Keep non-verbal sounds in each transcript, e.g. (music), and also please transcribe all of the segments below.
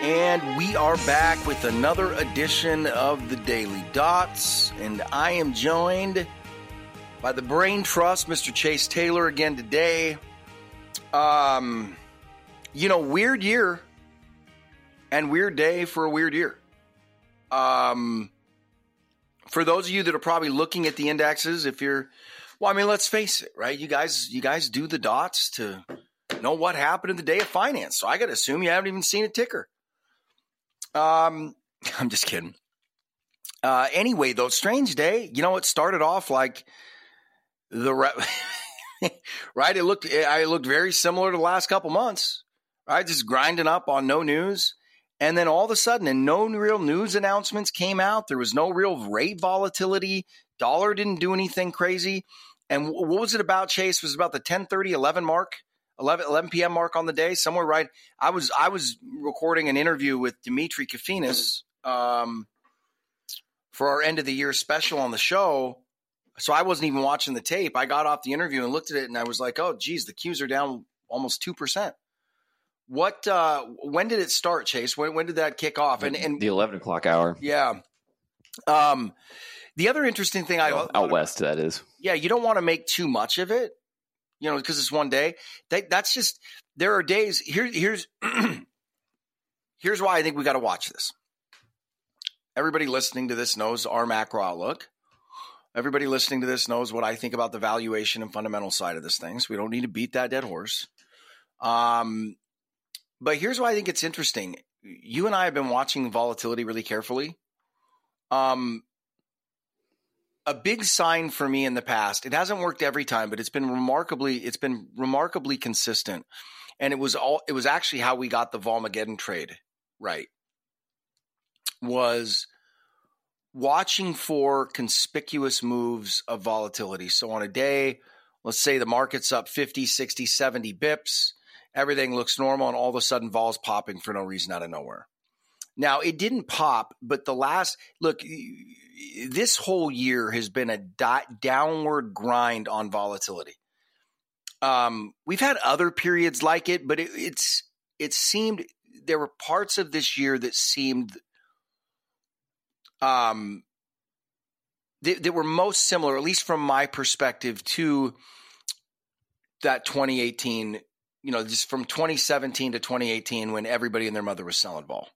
And we are back with another edition of the Daily Dots. And I am joined by the Brain Trust, Mr. Chase Taylor, again today. Um, you know, weird year and weird day for a weird year. Um, for those of you that are probably looking at the indexes, if you're, well, I mean, let's face it, right? You guys, you guys do the dots to know what happened in the day of finance. So I got to assume you haven't even seen a ticker. Um, (laughs) I'm just kidding. Uh, anyway, though, strange day. You know, it started off like the re- (laughs) right. It looked, I looked very similar to the last couple months. Right, just grinding up on no news. And then all of a sudden, and no real news announcements came out. There was no real rate volatility. Dollar didn't do anything crazy. And what was it about, Chase? It was about the 10 30, 11 mark, 11, 11 p.m. mark on the day, somewhere right. I was I was recording an interview with Demetri Kofinas um, for our end of the year special on the show. So I wasn't even watching the tape. I got off the interview and looked at it and I was like, oh, geez, the Qs are down almost 2%. What? Uh, when did it start, Chase? When, when did that kick off? And, and the eleven o'clock hour. Yeah. Um, the other interesting thing I out west that is. Yeah, you don't want to make too much of it, you know, because it's one day. That, that's just there are days. Here, here's (clears throat) here's why I think we got to watch this. Everybody listening to this knows our macro outlook. Everybody listening to this knows what I think about the valuation and fundamental side of this thing. So we don't need to beat that dead horse. Um, but here's why I think it's interesting. You and I have been watching volatility really carefully. Um, a big sign for me in the past. It hasn't worked every time, but it's been remarkably it's been remarkably consistent. And it was all it was actually how we got the Volmageddon trade right. Was watching for conspicuous moves of volatility. So on a day, let's say the market's up 50, 60, 70 bips, everything looks normal, and all of a sudden vol's popping for no reason out of nowhere. Now it didn't pop, but the last look, this whole year has been a downward grind on volatility. Um, we've had other periods like it, but it, it's it seemed there were parts of this year that seemed um that, that were most similar, at least from my perspective, to that 2018 you know, just from 2017 to 2018 when everybody and their mother was selling vol.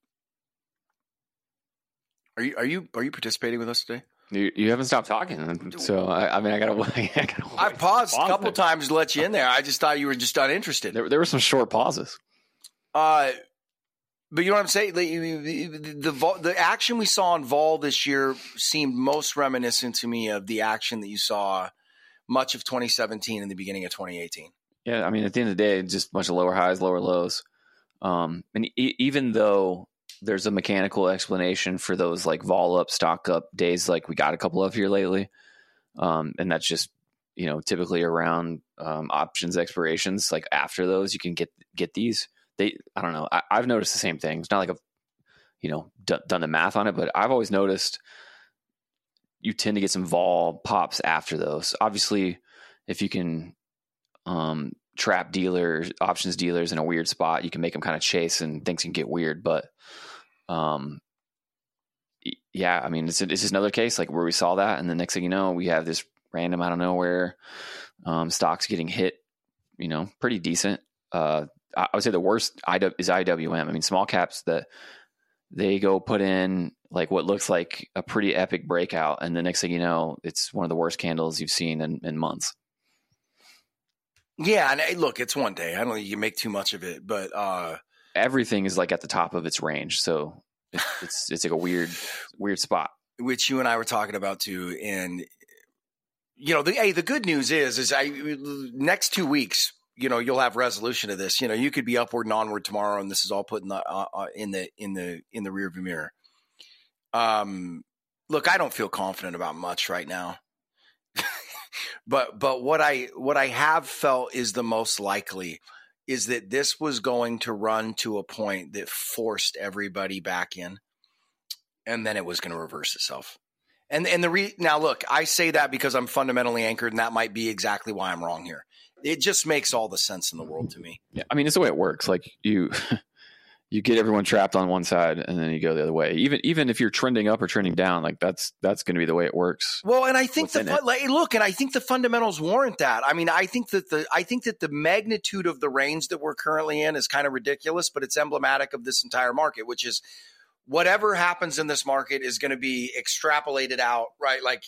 Are you are you are you participating with us today? You, you haven't stopped talking, so I, I mean, I gotta. (laughs) I, gotta I paused a couple times to let you in there. I just thought you were just uninterested. There, there were some short pauses. Uh, but you know what I'm saying? The, the, the, the action we saw in Vol this year seemed most reminiscent to me of the action that you saw much of 2017 and the beginning of 2018. Yeah, I mean, at the end of the day, just a bunch of lower highs, lower lows. Um, and e- even though there's a mechanical explanation for those like vol up, stock up days, like we got a couple of here lately, um, and that's just you know typically around um, options expirations. Like after those, you can get get these. They, I don't know. I, have noticed the same thing. It's not like I've you know d- done the math on it, but I've always noticed you tend to get some vol pops after those. Obviously, if you can um, trap dealers, options dealers in a weird spot. You can make them kind of chase and things can get weird. But, um, yeah, I mean, it's, it's just another case like where we saw that. And the next thing you know, we have this random out of nowhere um, stocks getting hit, you know, pretty decent. Uh, I would say the worst is IWM. I mean, small caps that they go put in like what looks like a pretty epic breakout. And the next thing you know, it's one of the worst candles you've seen in, in months. Yeah, and look, it's one day. I don't think you make too much of it, but uh, everything is like at the top of its range, so it's (laughs) it's, it's like a weird weird spot. Which you and I were talking about too, and you know, the hey, the good news is is I next two weeks, you know, you'll have resolution of this. You know, you could be upward and onward tomorrow, and this is all put in the uh, uh in the in the in the rearview mirror. Um, look, I don't feel confident about much right now (laughs) but but what I what I have felt is the most likely is that this was going to run to a point that forced everybody back in, and then it was going to reverse itself. And and the re- now look, I say that because I'm fundamentally anchored, and that might be exactly why I'm wrong here. It just makes all the sense in the world to mm-hmm. me. Yeah, I mean it's the way it works. Like you. (laughs) you get everyone trapped on one side and then you go the other way. Even even if you're trending up or trending down, like that's that's going to be the way it works. Well, and I think the fun, like, look, and I think the fundamentals warrant that. I mean, I think that the I think that the magnitude of the range that we're currently in is kind of ridiculous, but it's emblematic of this entire market, which is whatever happens in this market is going to be extrapolated out, right? Like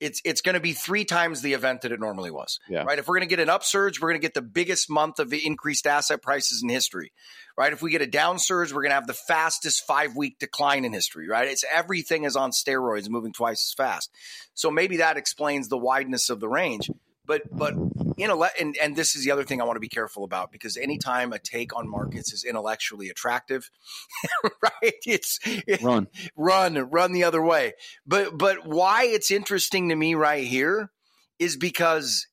it's it's going to be three times the event that it normally was. Yeah. Right. If we're going to get an upsurge, we're going to get the biggest month of increased asset prices in history. Right. If we get a downsurge, we're going to have the fastest five week decline in history. Right. It's everything is on steroids, moving twice as fast. So maybe that explains the wideness of the range. But but know, and and this is the other thing I want to be careful about because anytime a take on markets is intellectually attractive, (laughs) right? It's it, run, run, run the other way. But but why it's interesting to me right here is because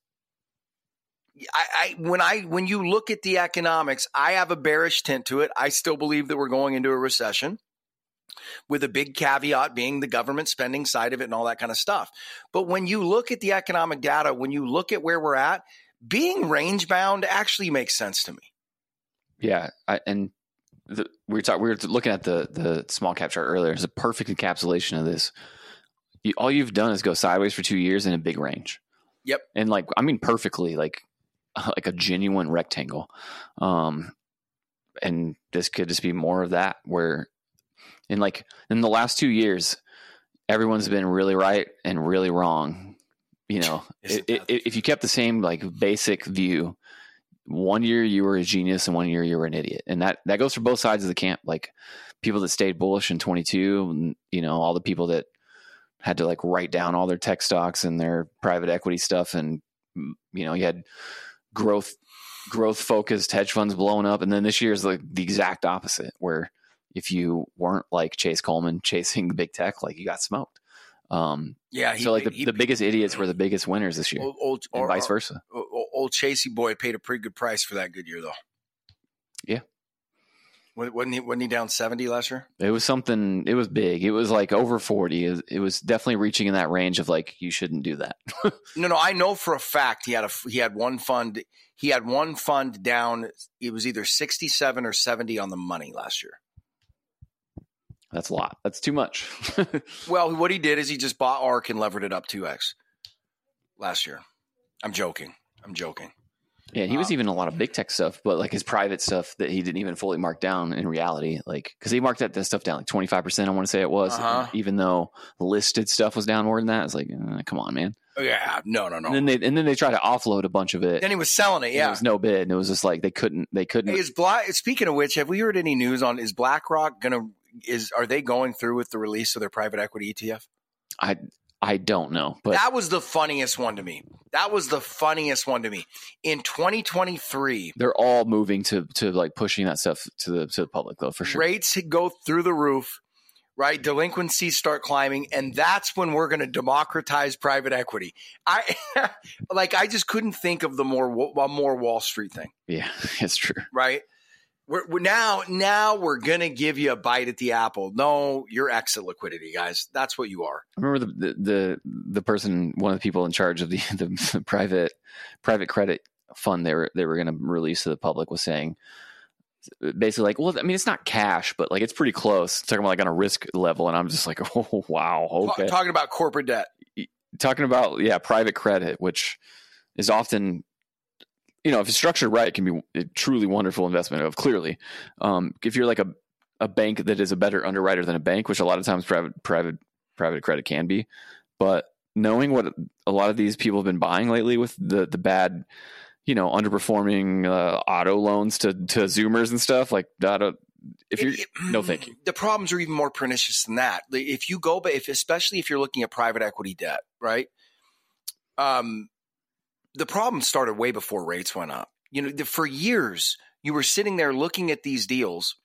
I, I, when I when you look at the economics, I have a bearish tint to it. I still believe that we're going into a recession with a big caveat being the government spending side of it and all that kind of stuff. But when you look at the economic data, when you look at where we're at, being range bound actually makes sense to me. Yeah, I, and the, we were talking, we were looking at the the small cap chart earlier. It's a perfect encapsulation of this. You, all you've done is go sideways for two years in a big range. Yep, and like I mean, perfectly like (laughs) like a genuine rectangle. Um, and this could just be more of that, where in like in the last two years, everyone's been really right and really wrong. You know, (laughs) it, it, if you kept the same like basic view, one year you were a genius and one year you were an idiot, and that that goes for both sides of the camp. Like people that stayed bullish in 22, you know, all the people that had to like write down all their tech stocks and their private equity stuff, and you know, you had growth growth focused hedge funds blowing up, and then this year is like the exact opposite, where if you weren't like Chase Coleman (laughs) chasing the big tech, like you got smoked. Um, yeah. He, so like the, he, the biggest idiots were the biggest winners this year, old, old and or, vice versa. Old Chasey boy paid a pretty good price for that good year, though. Yeah. Wasn't he? Wasn't he down seventy last year? It was something. It was big. It was like over forty. It was definitely reaching in that range of like you shouldn't do that. (laughs) no, no. I know for a fact he had a he had one fund. He had one fund down. It was either sixty seven or seventy on the money last year. That's a lot. That's too much. (laughs) well, what he did is he just bought ARK and levered it up 2x last year. I'm joking. I'm joking. Yeah, he was um, even a lot of big tech stuff, but like his private stuff that he didn't even fully mark down in reality. Like, because he marked that, that stuff down like 25%, I want to say it was, uh-huh. even though listed stuff was down more than that. It's like, uh, come on, man. Yeah, no, no, no. And then they and then they tried to offload a bunch of it. Then he was selling it. Yeah, it was no bid, and it was just like they couldn't. They couldn't. Is Black? Speaking of which, have we heard any news on is BlackRock gonna is are they going through with the release of their private equity ETF? I I don't know, but that was the funniest one to me. That was the funniest one to me. In 2023, they're all moving to to like pushing that stuff to the to the public though for sure. Rates go through the roof, right? Delinquencies start climbing, and that's when we're going to democratize private equity. I (laughs) like I just couldn't think of the more more Wall Street thing. Yeah, (laughs) it's true. Right? We're, we're, now now we're gonna give you a bite at the apple. No, you're exit liquidity, guys. That's what you are. I remember the the the, the person, one of the people in charge of the, (laughs) the private private credit fund they were they were going to release to the public was saying basically like, well, I mean, it's not cash, but like it's pretty close. Talking about like on a risk level, and I'm just like, (laughs) oh wow, okay. Talking about corporate debt. Talking about yeah, private credit, which is often you know, if it's structured right, it can be a truly wonderful investment of clearly. Um, if you're like a, a bank that is a better underwriter than a bank, which a lot of times private, private, private credit can be, but knowing what a lot of these people have been buying lately with the, the bad, you know, underperforming uh, auto loans to, to Zoomers and stuff like that. If you no, thank you. The problems are even more pernicious than that. If you go, but if especially if you're looking at private equity debt, right? Um, the problem started way before rates went up. You know, for years, you were sitting there looking at these deals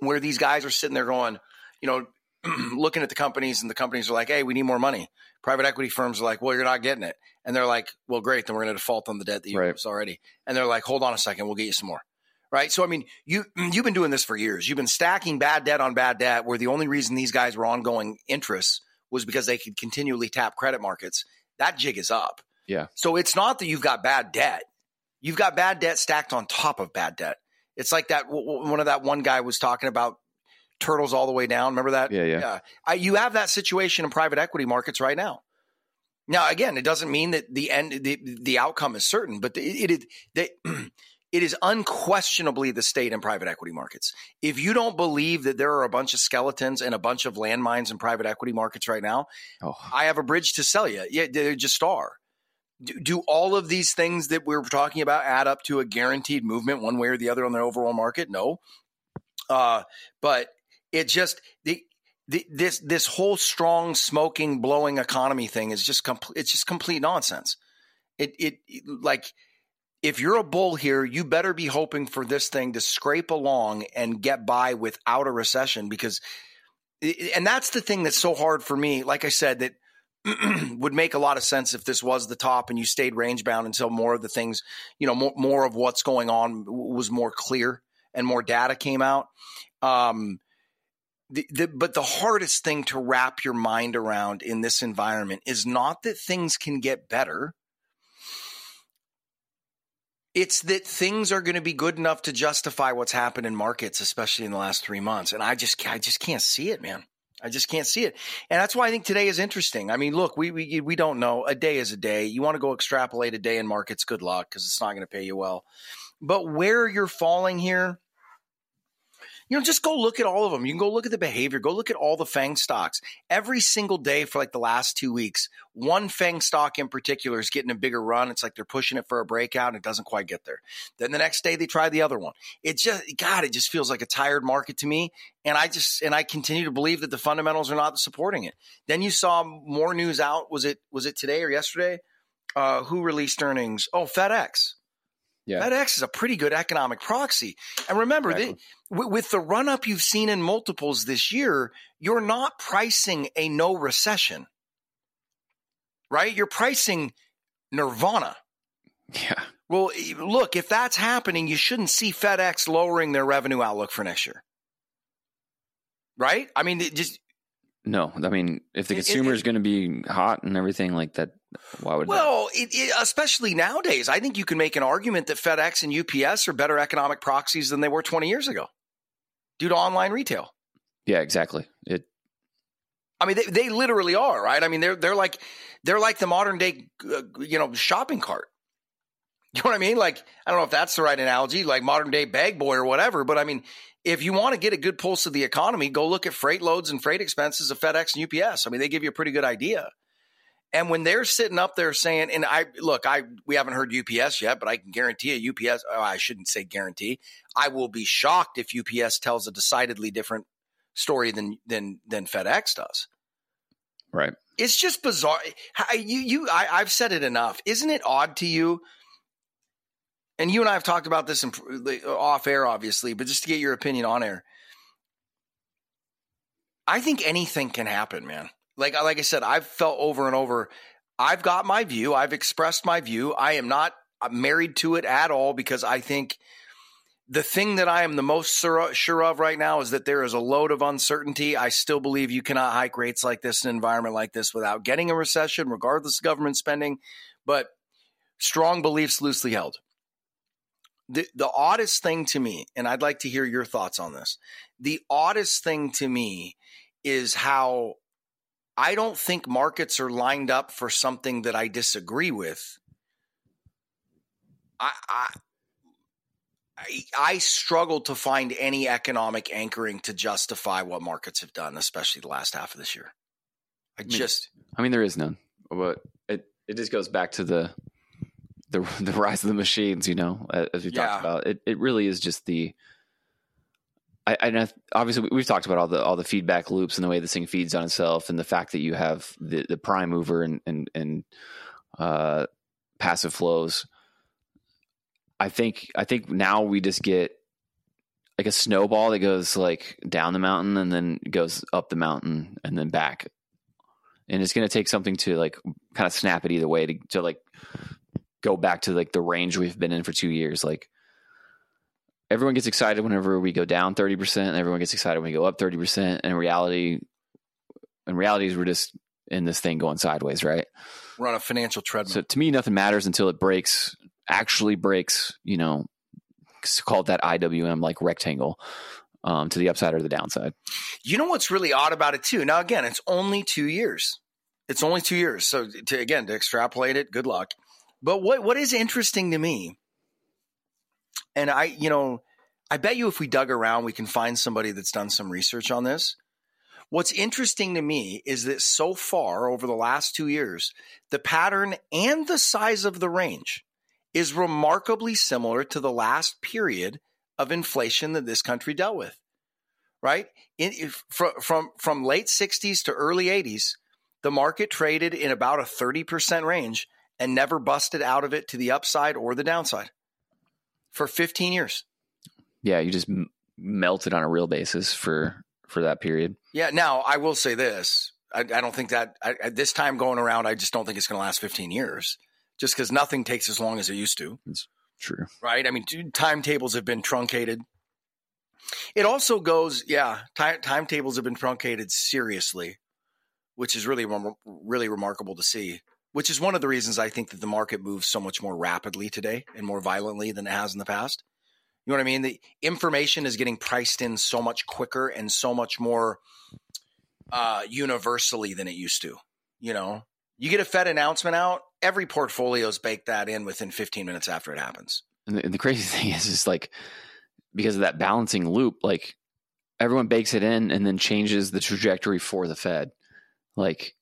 where these guys are sitting there going, you know, (clears throat) looking at the companies and the companies are like, hey, we need more money. Private equity firms are like, well, you're not getting it. And they're like, well, great, then we're going to default on the debt that you right. already. And they're like, hold on a second, we'll get you some more. Right. So, I mean, you, (clears throat) you've been doing this for years. You've been stacking bad debt on bad debt where the only reason these guys were ongoing interests was because they could continually tap credit markets. That jig is up. Yeah. So it's not that you've got bad debt. You've got bad debt stacked on top of bad debt. It's like that one of that one guy was talking about turtles all the way down. Remember that? Yeah, yeah. yeah. I, you have that situation in private equity markets right now. Now, again, it doesn't mean that the end, the, the outcome is certain, but it, it, it, (clears throat) it is unquestionably the state in private equity markets. If you don't believe that there are a bunch of skeletons and a bunch of landmines in private equity markets right now, oh. I have a bridge to sell you. Yeah, they just are. Do, do all of these things that we're talking about add up to a guaranteed movement one way or the other on the overall market? No. Uh, but it just the, the, this this whole strong smoking blowing economy thing is just complete. It's just complete nonsense. It, it it like if you're a bull here, you better be hoping for this thing to scrape along and get by without a recession because and that's the thing that's so hard for me. Like I said, that (clears throat) would make a lot of sense if this was the top and you stayed range bound until more of the things, you know, more, more of what's going on was more clear and more data came out. Um, the, the, but the hardest thing to wrap your mind around in this environment is not that things can get better. It's that things are going to be good enough to justify what's happened in markets, especially in the last three months. And I just, I just can't see it, man. I just can't see it. And that's why I think today is interesting. I mean, look, we, we, we don't know. A day is a day. You want to go extrapolate a day in markets, good luck, because it's not going to pay you well. But where you're falling here, you know, just go look at all of them. You can go look at the behavior, go look at all the FANG stocks. Every single day for like the last two weeks, one FANG stock in particular is getting a bigger run. It's like they're pushing it for a breakout and it doesn't quite get there. Then the next day they try the other one. It just, God, it just feels like a tired market to me. And I just, and I continue to believe that the fundamentals are not supporting it. Then you saw more news out. Was it, was it today or yesterday? Uh, who released earnings? Oh, FedEx. Yeah. FedEx is a pretty good economic proxy. And remember, exactly. the, with the run up you've seen in multiples this year, you're not pricing a no recession, right? You're pricing nirvana. Yeah. Well, look, if that's happening, you shouldn't see FedEx lowering their revenue outlook for next year. Right? I mean, just no, I mean, if the consumer is going to be hot and everything like that, why would? Well, it, it, especially nowadays, I think you can make an argument that FedEx and UPS are better economic proxies than they were 20 years ago, due to online retail. Yeah, exactly. It. I mean, they, they literally are, right? I mean, they're they're like they're like the modern day, uh, you know, shopping cart. (laughs) You know what I mean? Like, I don't know if that's the right analogy, like modern day bag boy or whatever, but I mean, if you want to get a good pulse of the economy, go look at freight loads and freight expenses of FedEx and UPS. I mean, they give you a pretty good idea. And when they're sitting up there saying, and I look, I we haven't heard UPS yet, but I can guarantee a UPS. Oh, I shouldn't say guarantee. I will be shocked if UPS tells a decidedly different story than than than FedEx does. Right. It's just bizarre. You you I, I've said it enough. Isn't it odd to you and you and I have talked about this in, off air, obviously, but just to get your opinion on air, I think anything can happen, man. Like like I said, I've felt over and over. I've got my view. I've expressed my view. I am not uh, married to it at all because I think the thing that I am the most sure of right now is that there is a load of uncertainty. I still believe you cannot hike rates like this in an environment like this without getting a recession, regardless of government spending. But strong beliefs loosely held the, the oddest thing to me, and I'd like to hear your thoughts on this. The oddest thing to me is how I don't think markets are lined up for something that I disagree with. I, I I struggle to find any economic anchoring to justify what markets have done, especially the last half of this year. I, I mean, just, I mean, there is none, but it it just goes back to the the (laughs) the rise of the machines. You know, as we yeah. talked about, it it really is just the. I, I obviously we've talked about all the all the feedback loops and the way this thing feeds on itself, and the fact that you have the the prime mover and and and uh, passive flows. I think I think now we just get like a snowball that goes like down the mountain and then goes up the mountain and then back. And it's going to take something to like kind of snap it either way to, to like go back to like the range we've been in for two years. Like everyone gets excited whenever we go down 30% and everyone gets excited when we go up 30%. And in reality, in reality is we're just in this thing going sideways, right? We're on a financial treadmill. So to me, nothing matters until it breaks, actually breaks, you know, called that IWM like rectangle um, to the upside or the downside. You know what's really odd about it too? Now again, it's only two years. It's only two years. So to, again, to extrapolate it, good luck. But what what is interesting to me, and I, you know, I bet you if we dug around, we can find somebody that's done some research on this. What's interesting to me is that so far over the last two years, the pattern and the size of the range is remarkably similar to the last period of inflation that this country dealt with. Right? In, if, from, from, from late 60s to early 80s, the market traded in about a 30% range and never busted out of it to the upside or the downside for 15 years. Yeah, you just m- melted on a real basis for for that period. Yeah. Now I will say this: I, I don't think that I, this time going around, I just don't think it's going to last 15 years. Just because nothing takes as long as it used to. It's true, right? I mean, timetables have been truncated. It also goes, yeah, time, timetables have been truncated seriously, which is really, really remarkable to see which is one of the reasons I think that the market moves so much more rapidly today and more violently than it has in the past. You know what I mean? The information is getting priced in so much quicker and so much more uh, universally than it used to. You know, you get a Fed announcement out, every portfolio's baked that in within 15 minutes after it happens. And the, and the crazy (laughs) thing is, is like because of that balancing loop, like everyone bakes it in and then changes the trajectory for the Fed. Like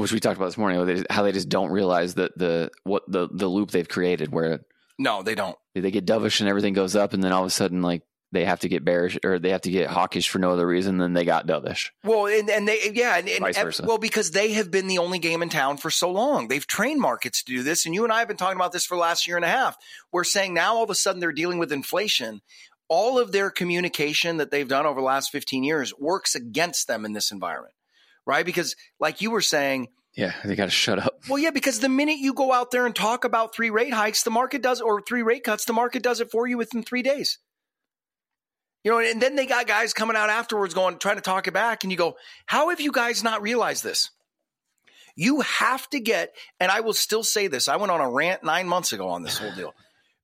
which we talked about this morning, how they just don't realize that the what the the loop they've created, where no, they don't. They get dovish and everything goes up, and then all of a sudden, like they have to get bearish or they have to get hawkish for no other reason than they got dovish. Well, and, and they yeah, and, and, and well because they have been the only game in town for so long. They've trained markets to do this, and you and I have been talking about this for the last year and a half. We're saying now all of a sudden they're dealing with inflation. All of their communication that they've done over the last 15 years works against them in this environment right? Because, like you were saying, yeah, they got to shut up. Well, yeah, because the minute you go out there and talk about three rate hikes, the market does, or three rate cuts, the market does it for you within three days. You know, and then they got guys coming out afterwards going, trying to talk it back. And you go, how have you guys not realized this? You have to get, and I will still say this. I went on a rant nine months ago on this whole deal.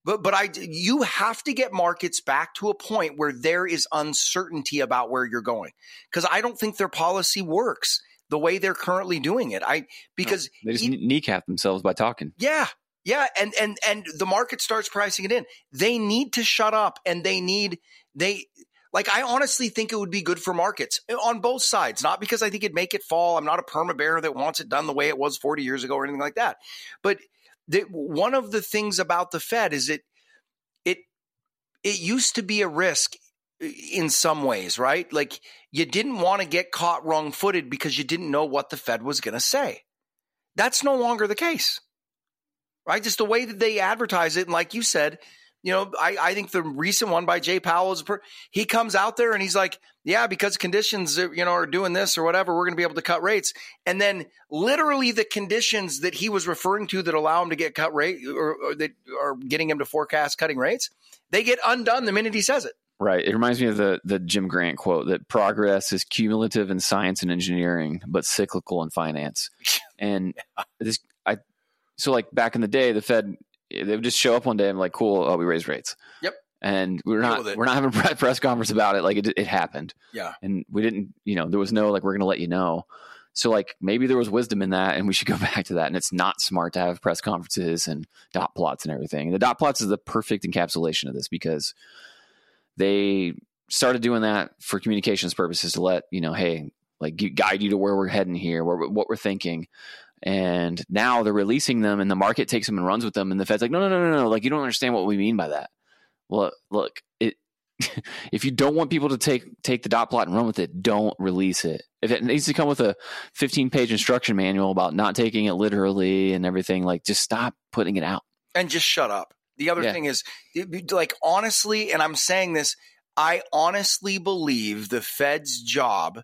But but I you have to get markets back to a point where there is uncertainty about where you're going because I don't think their policy works the way they're currently doing it. I because they just it, kneecap themselves by talking. Yeah. Yeah, and and and the market starts pricing it in. They need to shut up and they need they like I honestly think it would be good for markets eh, on both sides, not because I think it'd make it fall. I'm not a perma bear that wants it done the way it was 40 years ago or anything like that. But the, one of the things about the Fed is it it it used to be a risk in some ways, right? Like you didn't want to get caught wrong footed because you didn't know what the Fed was going to say. That's no longer the case, right? Just the way that they advertise it. And like you said, you know, I, I think the recent one by Jay Powell is per, he comes out there and he's like, yeah, because conditions, uh, you know, are doing this or whatever, we're going to be able to cut rates. And then literally the conditions that he was referring to that allow him to get cut rate or, or that are getting him to forecast cutting rates, they get undone the minute he says it. Right. It reminds me of the the Jim Grant quote that progress is cumulative in science and engineering, but cyclical in finance. (laughs) And this, I, so like back in the day, the Fed they would just show up one day and be like, cool, oh, we raised rates. Yep. And we're not we're not having (laughs) a press conference about it. Like it it happened. Yeah. And we didn't, you know, there was no like we're going to let you know. So like maybe there was wisdom in that, and we should go (laughs) back to that. And it's not smart to have press conferences and dot plots and everything. And the dot plots is the perfect encapsulation of this because they started doing that for communications purposes to let you know, hey, like guide you to where we're heading here, where what we're thinking. And now they're releasing them, and the market takes them and runs with them. And the Fed's like, no, no, no, no, no. Like you don't understand what we mean by that. Well, look, it. (laughs) if you don't want people to take take the dot plot and run with it, don't release it. If it needs to come with a 15 page instruction manual about not taking it literally and everything, like just stop putting it out and just shut up. The other yeah. thing is, like, honestly, and I'm saying this, I honestly believe the Fed's job,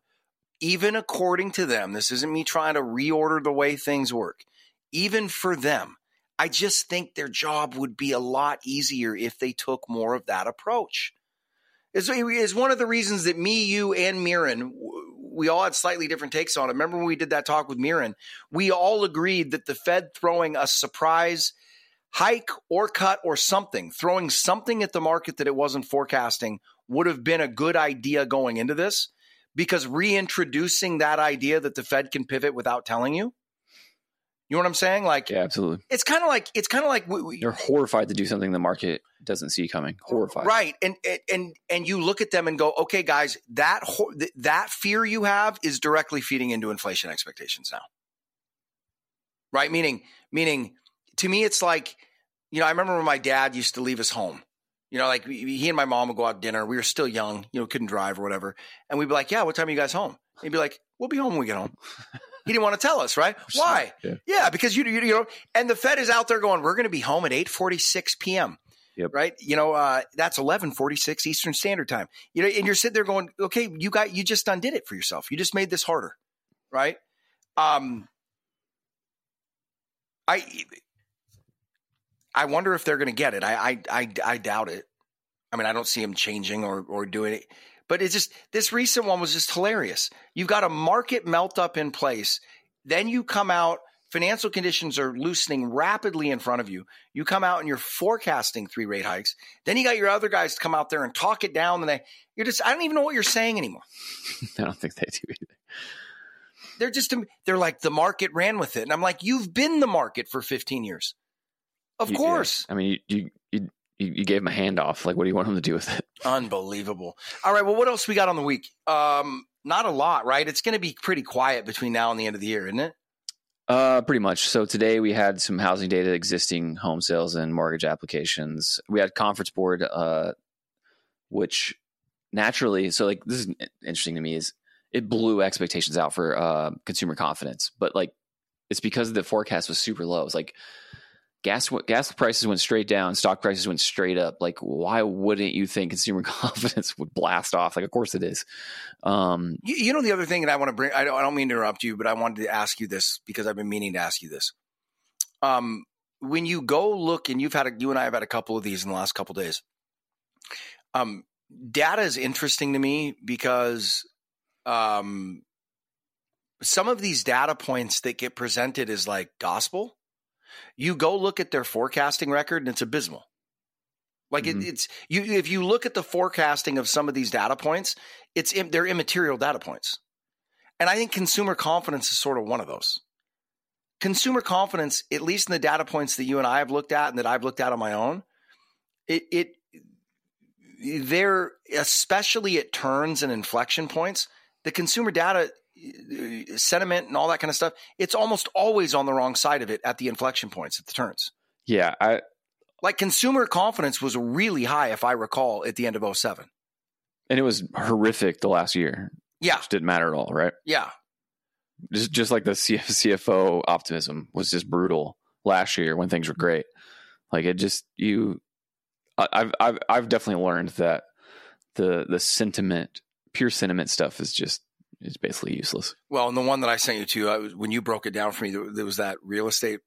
even according to them, this isn't me trying to reorder the way things work, even for them, I just think their job would be a lot easier if they took more of that approach. Is is one of the reasons that me, you, and Miran, we all had slightly different takes on it. Remember when we did that talk with Miran? We all agreed that the Fed throwing a surprise hike or cut or something, throwing something at the market that it wasn't forecasting would have been a good idea going into this because reintroducing that idea that the Fed can pivot without telling you. You know what I'm saying? Like, yeah, absolutely. It's kind of like it's kind of like we, we, they're horrified to do something the market doesn't see coming. Horrified, right? And and and you look at them and go, okay, guys, that that fear you have is directly feeding into inflation expectations now, right? Meaning, meaning, to me, it's like, you know, I remember when my dad used to leave us home. You know, like he and my mom would go out to dinner. We were still young, you know, couldn't drive or whatever, and we'd be like, "Yeah, what time are you guys home?" And he'd be like, "We'll be home when we get home." He didn't want to tell us, right? (laughs) Why? Yeah. yeah, because you, you you know, and the Fed is out there going, "We're going to be home at eight forty six p.m." Yep. Right. You know, uh, that's 1146 Eastern Standard Time. You know, and you're sitting there going, okay, you got, you just undid it for yourself. You just made this harder. Right. Um, I, I wonder if they're going to get it. I, I, I, I, doubt it. I mean, I don't see them changing or, or doing it, but it's just, this recent one was just hilarious. You've got a market melt up in place. Then you come out financial conditions are loosening rapidly in front of you. You come out and you're forecasting three rate hikes. Then you got your other guys to come out there and talk it down. And they, you're just, I don't even know what you're saying anymore. (laughs) I don't think they do either. They're just, they're like, the market ran with it. And I'm like, you've been the market for 15 years. Of you, course. Yeah. I mean, you, you, you, you gave him a handoff. Like, what do you want him to do with it? (laughs) Unbelievable. All right. Well, what else we got on the week? Um, not a lot, right? It's going to be pretty quiet between now and the end of the year, isn't it? Uh, pretty much. So today we had some housing data, existing home sales, and mortgage applications. We had conference board, uh, which naturally, so like this is interesting to me is it blew expectations out for uh, consumer confidence, but like it's because the forecast was super low. It's like gas gas prices went straight down, stock prices went straight up. Like, why wouldn't you think consumer (laughs) confidence would blast off? Like, of course it is. Um, you, you, know, the other thing that I want to bring, I don't, I don't mean to interrupt you, but I wanted to ask you this because I've been meaning to ask you this. Um, when you go look, and you've had a, you and I have had a couple of these in the last couple days. Um, data is interesting to me because um, some of these data points that get presented is like gospel you go look at their forecasting record and it's abysmal. Like mm-hmm. it, it's you if you look at the forecasting of some of these data points, it's they're immaterial data points. And I think consumer confidence is sort of one of those. Consumer confidence, at least in the data points that you and I have looked at and that I've looked at on my own, it it they're especially at turns and inflection points, the consumer data Uh, sentiment and all that kind of stuff, it's almost always on the wrong side of it at the inflection points, at the turns. Yeah. I, like consumer confidence was really high, if I recall, at the end of 07. And it was horrific the last year. Yeah. It didn't matter at all, right? Yeah. Just, just like the CFO optimism was just brutal last year when things were mm-hmm. great. Like it just, you, I've, I've, I've definitely learned that the, the sentiment, pure sentiment stuff is just is basically useless. Well, and the one that I sent you to, I when you broke it down for me, there, there, was that real estate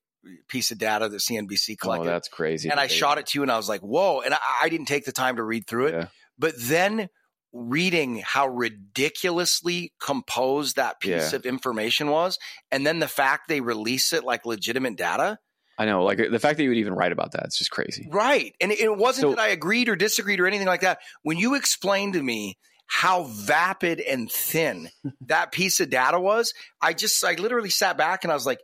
piece of data that CNBC oh, collected. Oh, that's crazy. And I shot it to you, and I was like, "Whoa!" And I, I didn't take the time to read through it, yeah. but then reading how ridiculously composed that piece yeah. of information was, and then the fact they release it like legitimate data. I know, like the fact that you would even write about that, it's just crazy. Right. And it wasn't so, that I agreed or disagreed or anything like that. When you explained to me how vapid and thin (laughs) that piece of data was, I just, I literally sat back and I was like,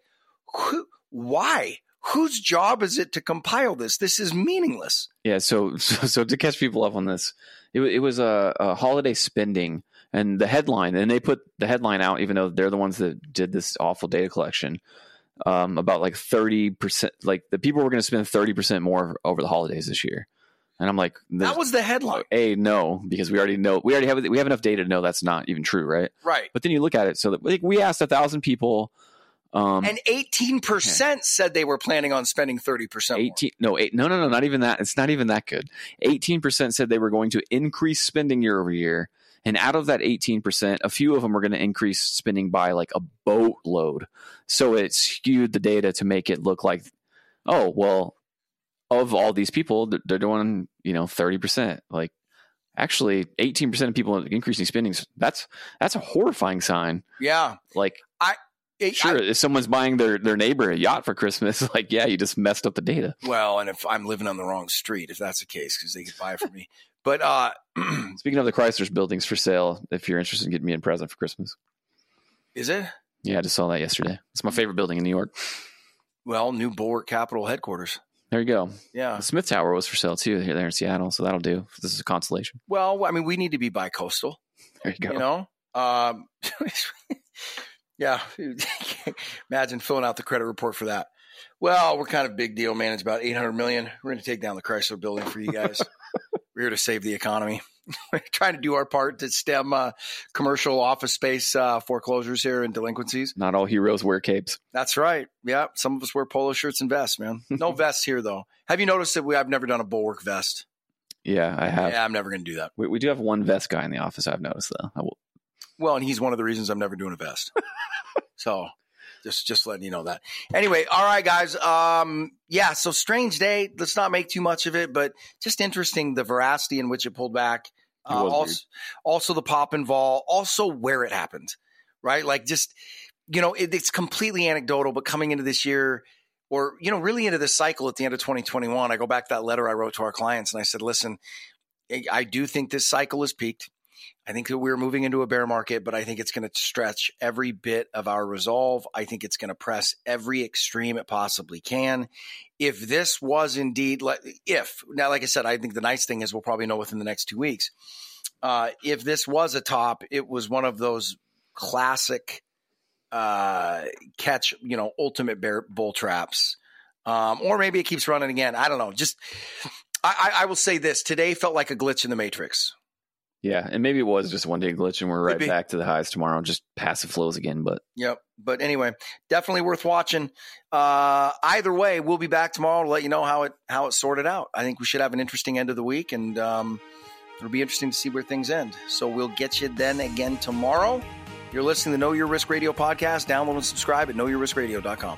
Who, why? Whose job is it to compile this? This is meaningless. Yeah. So, (laughs) so, so to catch people up on this, it, it was a, a holiday spending and the headline, and they put the headline out, even though they're the ones that did this awful data collection. Um, about like 30%, like the people were going to spend 30% more over the holidays this year. And I'm like, that was the headline. A no, because we already know we already have we have enough data to know that's not even true, right? Right. But then you look at it, so that like, we asked a thousand people, um, and eighteen percent said they were planning on spending thirty percent. Eighteen, no, eight, no, no, no, not even that. It's not even that good. Eighteen percent said they were going to increase spending year over year, and out of that eighteen percent, a few of them were going to increase spending by like a boatload. So it skewed the data to make it look like, oh well, of all these people, they're doing, you know, 30%. Like actually 18% of people increasing spending. That's, that's a horrifying sign. Yeah. Like I, sure, I, if someone's buying their their neighbor a yacht for Christmas, (laughs) like yeah, you just messed up the data. Well, and if I'm living on the wrong street, if that's the case, because they could buy it for me. But uh, (clears throat) speaking of the Chrysler's buildings for sale, if you're interested in getting me a present for Christmas, is it? Yeah, I just saw that yesterday. It's my favorite building in New York. Well, new Bulwark Capital headquarters. There you go. Yeah. The Smith Tower was for sale too here there in Seattle, so that'll do. This is a consolation. Well, I mean, we need to be bi-coastal. There you go. You know? Um, (laughs) yeah. (laughs) Imagine filling out the credit report for that. Well, we're kind of big deal, man. It's about 800 million. We're going to take down the Chrysler building for you guys. (laughs) we're here to save the economy. We're (laughs) trying to do our part to stem uh, commercial office space uh, foreclosures here and delinquencies. Not all heroes wear capes. That's right. Yeah, some of us wear polo shirts and vests, man. No (laughs) vests here though. Have you noticed that we? I've never done a bulwark vest. Yeah, I have. Yeah, I'm never going to do that. We, we, do have one vest guy in the office. I've noticed though. Will... Well, and he's one of the reasons I'm never doing a vest. (laughs) so just just letting you know that. Anyway, all right, guys. Um, yeah. So strange day. Let's not make too much of it, but just interesting the veracity in which it pulled back. Uh, also, also the pop and vol. Also where it happened. Right. Like just you know it, it's completely anecdotal, but coming into this year. Or you know, really into this cycle at the end of 2021, I go back to that letter I wrote to our clients, and I said, "Listen, I do think this cycle is peaked. I think that we're moving into a bear market, but I think it's going to stretch every bit of our resolve. I think it's going to press every extreme it possibly can. If this was indeed, if now, like I said, I think the nice thing is we'll probably know within the next two weeks. Uh, if this was a top, it was one of those classic uh, catch, you know, ultimate bear bull traps. Um, or maybe it keeps running again. I don't know. Just, I, I will say this today felt like a glitch in the matrix. Yeah, and maybe it was just one day glitch, and we're right back to the highs tomorrow. Just passive flows again, but yep. But anyway, definitely worth watching. Uh, either way, we'll be back tomorrow to let you know how it how it sorted out. I think we should have an interesting end of the week, and um, it'll be interesting to see where things end. So we'll get you then again tomorrow. You're listening to Know Your Risk Radio podcast. Download and subscribe at knowyourriskradio.com.